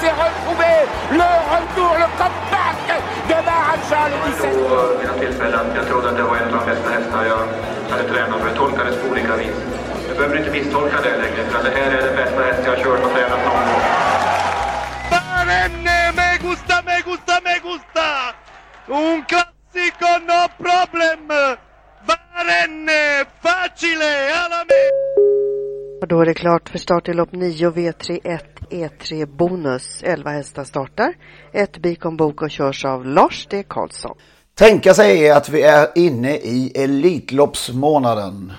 S'est retrouvé. Le retour, le comeback de Maharaja le 17. Tillfällen. Jag trodde att det var en av de bästa hästar jag hade tränat för. Tolkades på olika vis. Du behöver inte misstolka det längre. För det här är den bästa häst jag har kört och tränat någon gång. Barenne, me gusta, me gusta, me gusta! Un classico, no problem! Barenne, facile, alla me! Och då är det klart för start i lopp 9 V31 E3 Bonus. 11 hästar startar. Ett Bikon Bok och körs av Lars D. Karlsson. Tänka sig att vi är inne i Elitloppsmånaden.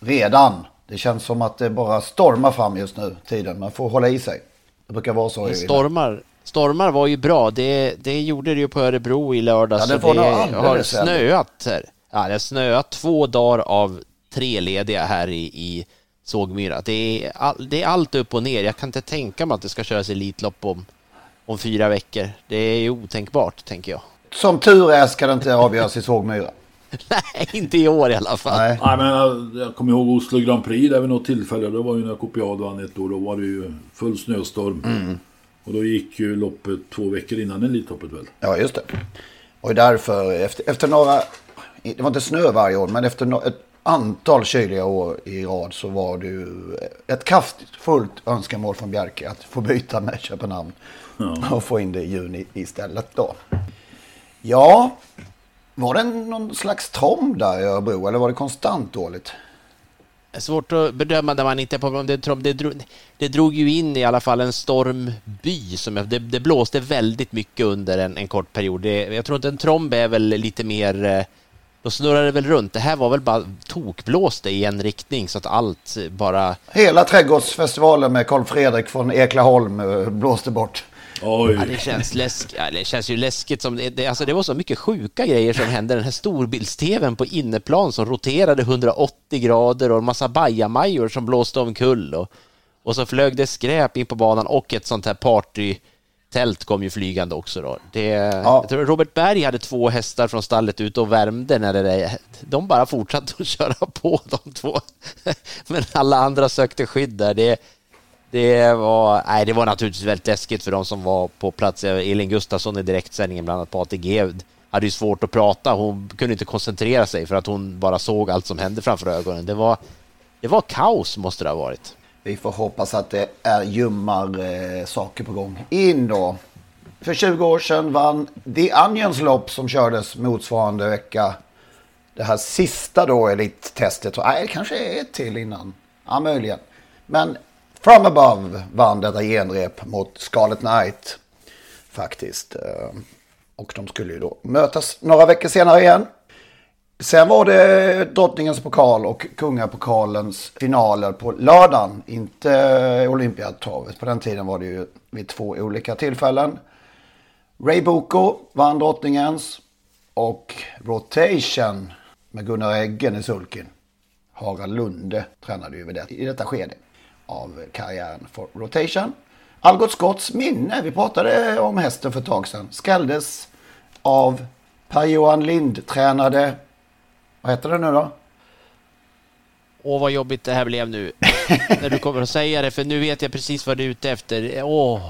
Redan. Det känns som att det bara stormar fram just nu, tiden. Man får hålla i sig. Det brukar vara så. i Stormar, stormar var ju bra. Det, det gjorde det ju på Örebro i lördags. Ja, det så det har snöat här. Ja, det har snöat två dagar av tre lediga här i, i Sågmyra. Det är, all, det är allt upp och ner. Jag kan inte tänka mig att det ska köras Elitlopp om, om fyra veckor. Det är ju otänkbart, tänker jag. Som tur är ska det inte avgöras i Sågmyra. Nej, inte i år i alla fall. Nej. Nej, men jag, jag kommer ihåg Oslo Grand Prix där vid något tillfälle. Det var ju när Copiad vann ett år. Då var det ju full snöstorm. Mm. Och då gick ju loppet två veckor innan Elitloppet väl? Ja, just det. Och därför, efter, efter några, det var inte snö varje år, men efter no, ett antal kyliga år i rad så var det ju ett kraftfullt önskemål från Bjerke att få byta med Köpenhamn. Ja. Och få in det i juni istället då. Ja, var det någon slags trom där i Örebro eller var det konstant dåligt? Det är Svårt att bedöma när man inte är på det, det, drog, det drog ju in i alla fall en stormby. Som jag, det, det blåste väldigt mycket under en, en kort period. Det, jag tror att en tromb är väl lite mer... Då snurrar det väl runt. Det här var väl bara tokblåste i en riktning så att allt bara... Hela trädgårdsfestivalen med Karl Fredrik från Eklaholm eh, blåste bort. Oj. Ja, det, känns läsk, ja, det känns ju läskigt. Som, det, alltså det var så mycket sjuka grejer som hände. Den här storbilds-tvn på inneplan som roterade 180 grader och en massa bajamajor som blåste omkull. Och, och så flög det skräp in på banan och ett sånt här partytält kom ju flygande också. Då. Det, jag tror Robert Berg hade två hästar från stallet ute och värmde när det där, de bara fortsatte att köra på de två. Men alla andra sökte skydd där. Det, det var, nej, det var naturligtvis väldigt läskigt för de som var på plats. Elin Gustafsson i direktsändningen, bland annat på ATG, hade ju svårt att prata. Hon kunde inte koncentrera sig för att hon bara såg allt som hände framför ögonen. Det var, det var kaos måste det ha varit. Vi får hoppas att det är ljummar eh, saker på gång. In då. För 20 år sedan vann The Onions lopp som kördes motsvarande vecka. Det här sista då elittestet. Nej, det kanske är ett till innan. Ja, möjligen. Men From Above vann detta genrep mot Scarlet Knight. Faktiskt. Eh, och de skulle ju då mötas några veckor senare igen. Sen var det drottningens pokal och kungapokalens finaler på lördagen. Inte Olympiatravet. På den tiden var det ju vid två olika tillfällen. Ray Boko vann drottningens. Och Rotation med Gunnar Eggen i sulken. Harald Lunde tränade ju vid det, i detta skede av karriären för Rotation. Algot Scotts minne, vi pratade om hästen för ett tag sedan, skalldes av Per-Johan Lind tränade, vad heter det nu då? Åh, vad jobbigt det här blev nu. När du kommer att säga det, för nu vet jag precis vad du är ute efter. Åh.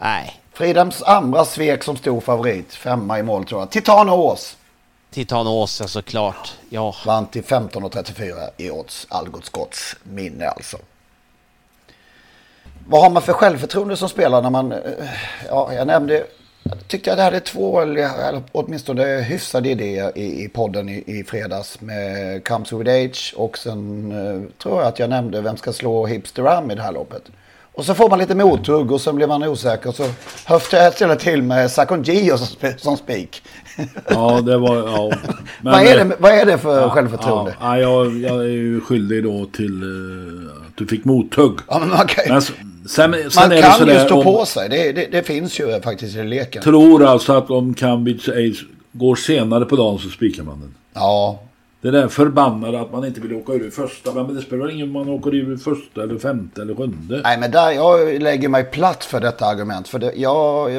Nej. Fridhems andra svek som stor favorit, femma i mål tror jag. Titan och Ås. Titan och Ås, ja såklart. Ja. Vann till 15,34 i odds, Algot Scotts minne alltså. vad har man för självförtroende som spelare när man, eh, ja jag nämnde, jag tyckte jag hade två, eller åtminstone hyfsade idéer i, i podden i, i fredags med Comes with Age och sen eh, tror jag att jag nämnde vem ska slå Hipster Ram i det här loppet. Och så får man lite mothugg och så blir man osäker och så höftar jag istället till med Sakon Gio som, som spik. Ja, det var... Ja. Men, vad, är det, vad är det för ja, självförtroende? Ja, jag, jag är ju skyldig då till uh, att du fick mothugg. Ja, men kan, Men, sen, sen man kan ju stå om- på sig. Det, det, det finns ju faktiskt i leken. Tror alltså att om Cambridge Ace går senare på dagen så spikar man den. Ja, Det där förbannade att man inte vill åka ur första. Men det spelar ingen om man åker ur första eller femte eller sjunde. Nej, men där, jag lägger mig platt för detta argument. För det, jag,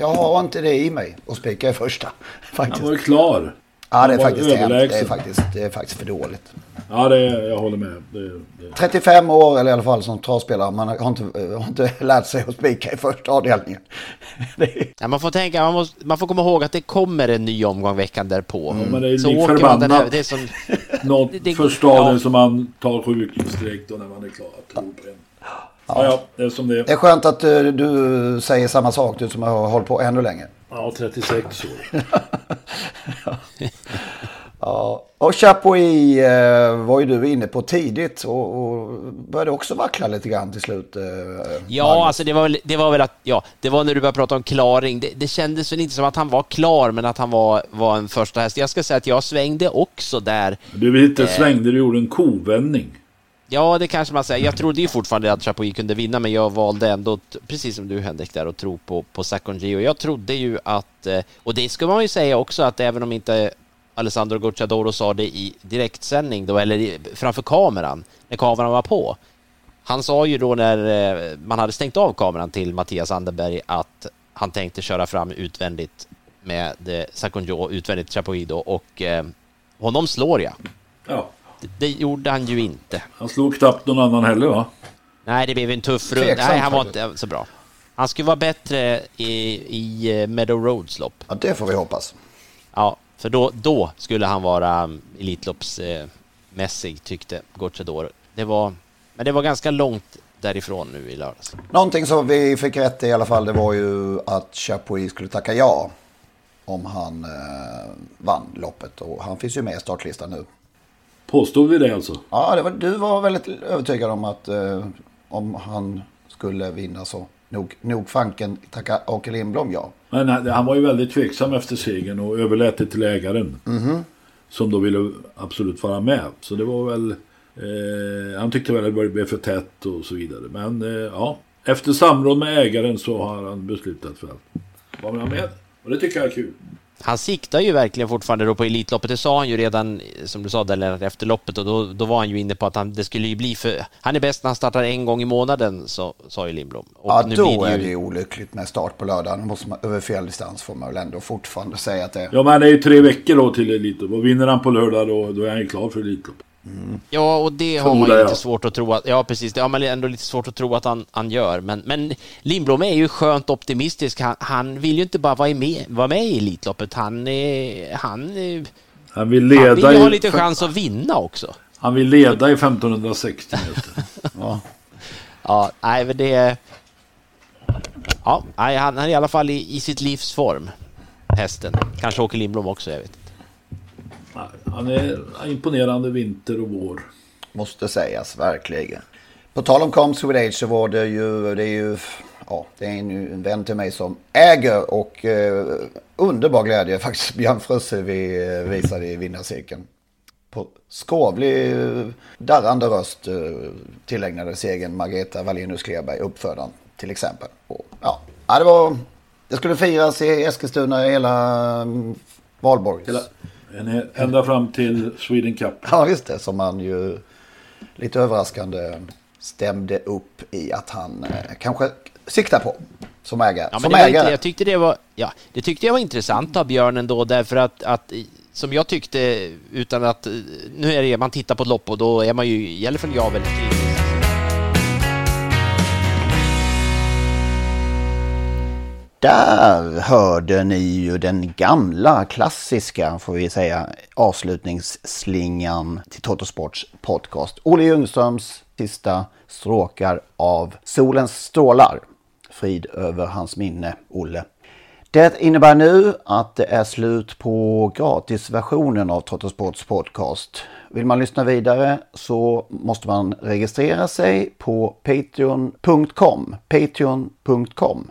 jag har inte det i mig att spika i första. Faktiskt. Han var ju klar. Ja, det är faktiskt. Det är faktiskt, det är faktiskt för dåligt. Ja, det, jag håller med. Det, det. 35 år, eller i alla fall som travspelare, man har inte, har inte lärt sig att spika i första avdelningen. Det är- Ja, man får tänka, man, måste, man får komma ihåg att det kommer en ny omgång veckan därpå. Ja, men det är så lik här, förbannat. det är som... Något Det- det- första dagen ja. som man tar sju streck då när man är klar. att tro på en. Ja, ja, det är som det Det är är. skönt att eh, du säger samma sak, du som har hållit på ännu längre. Ja, 36 år. Ja, och Chapuis eh, var ju du inne på tidigt och, och började också vackla lite grann till slut. Eh, Ja, alltså det var, väl, det var väl att, ja, det var när du började prata om klaring. Det, det kändes väl inte som att han var klar, men att han var, var en första häst. Jag ska säga att jag svängde också där. Du inte Eh. svängde, du gjorde en kovändning. Ja, det kanske man säger. Jag trodde ju fortfarande att Chapuis kunde vinna, men jag valde ändå, precis som du Henrik, där att tro på, på Sakonji. Och jag trodde ju att, eh, och det ska man ju säga också, att även om inte Alessandro Gocciadoro sa det i direktsändning då, eller framför kameran, när kameran var på. Han sa ju då när eh, man hade stängt av kameran till Mattias Anderberg att han tänkte köra fram utvändigt med eh, Sakonjo, utvändigt Chapuis då, och honom slår jag. Ja. Det, gjorde han ju inte. Han slog knappt någon annan heller va? Nej, det blev en tuff runda. Nej, han var inte så bra. Han skulle vara bättre i, i eh, Meadow Roads lopp. Ja, det får vi hoppas. Ja, för då, då skulle han vara um, Elitloppsmässig, tyckte Gocciador. Det var, men det var ganska långt därifrån nu i lördags. Någonting som vi fick rätt i i alla fall, det var ju att Chapuis skulle tacka ja om han eh, vann loppet. Och han finns ju med i startlistan nu. Påstod vi det alltså? Ja, det var, du var väldigt övertygad om att eh, om han skulle vinna så nog, nog fanken tacka Åke Lindblom ja. Men han han var ju väldigt tveksam efter segern och överlät det till ägaren. Mhm. Som då ville absolut vara med. Så det var väl... Eh, han tyckte väl att det blev för tätt och så vidare. Men eh, ja, efter samråd med ägaren så har han beslutat för att vara med. Och det tycker jag är kul. Han siktar ju verkligen fortfarande då på Elitloppet. Det sa han ju redan, som du sa, där efter loppet och då, då var han ju inne på att han, det skulle ju bli för... Han är bäst när han startar en gång i månaden, så, sa ju Lindblom. Och Ja, nu då blir är det ju olyckligt med start på lördag. Nu måste man, över fel distans får man väl ändå fortfarande säga att det är. Ja men det är ju tre veckor då till Elitlopp. Och vinner han på lördag då, då är han ju klar för Elitlopp. Ja, och det har man ju jag. lite svårt att tro att... Ja, precis. Det har man ändå lite svårt att tro att han, han gör. Men, men Lindblom är ju skönt optimistisk. Han, han vill ju inte bara vara med, vara med i Elitloppet. Han, han, Han vill han leda vill ju ha i, lite chans att vinna också. Han vill leda i 1560 meter. Ja. Ja, nej, men det... Ja, nej, han, han är i alla fall i, i sitt livs form. Hästen. Kanske Åke Lindblom också, jag vet. Han är imponerande vinter och vår. Måste sägas, verkligen. På tal om with Age så var det ju, det är ju, ja, det är en, vän till mig som äger och eh, underbar glädje faktiskt Björn Frusse vi eh, visade i vinnarcirkeln. På skrovlig, eh, darrande röst eh, tillägnade segern Margareta Wallenius Kleberg, uppfödaren till exempel. Och, ja, det var, det skulle firas i Eskilstuna hela mm, Valborgs. Hela, ända fram till Sweden Cup. Ja, just det. Som man ju lite överraskande stämde upp i att han eh, kanske siktar på som ägare. Ja, men som ägare. inte, jag tyckte det var, ja, det tyckte jag var intressant av Björn ändå därför att, att som jag tyckte utan att nu är det man tittar på ett lopp och då är man ju i alla fall jag väldigt kritisk. Där hörde ni ju den gamla klassiska, får vi säga, avslutningsslingan till Totosports podcast. Olle Ljungströms sista stråkar av Solens strålar. Frid över hans minne, Olle. Det innebär nu att det är slut på gratisversionen av Trottosports podcast. Vill man lyssna vidare så måste man registrera sig på patreon.com. Patreon.com.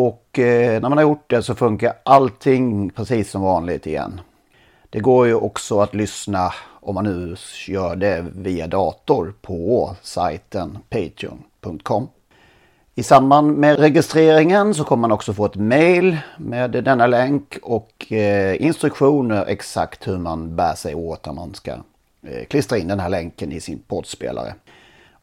Och eh, när man har gjort det så funkar allting precis som vanligt igen. Det går ju också att lyssna om man nu gör det via dator på sajten patreon.com. I samband med registreringen så kommer man också få ett mail med denna länk och eh, instruktioner exakt hur man bär sig åt när man ska eh, klistra in den här länken i sin poddspelare.